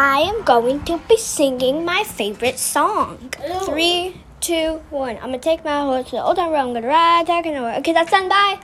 I am going to be singing my favorite song. Three, two, one. I'm gonna take my horse to the old town road. I'm gonna ride, talking over. Okay, that's done. Bye.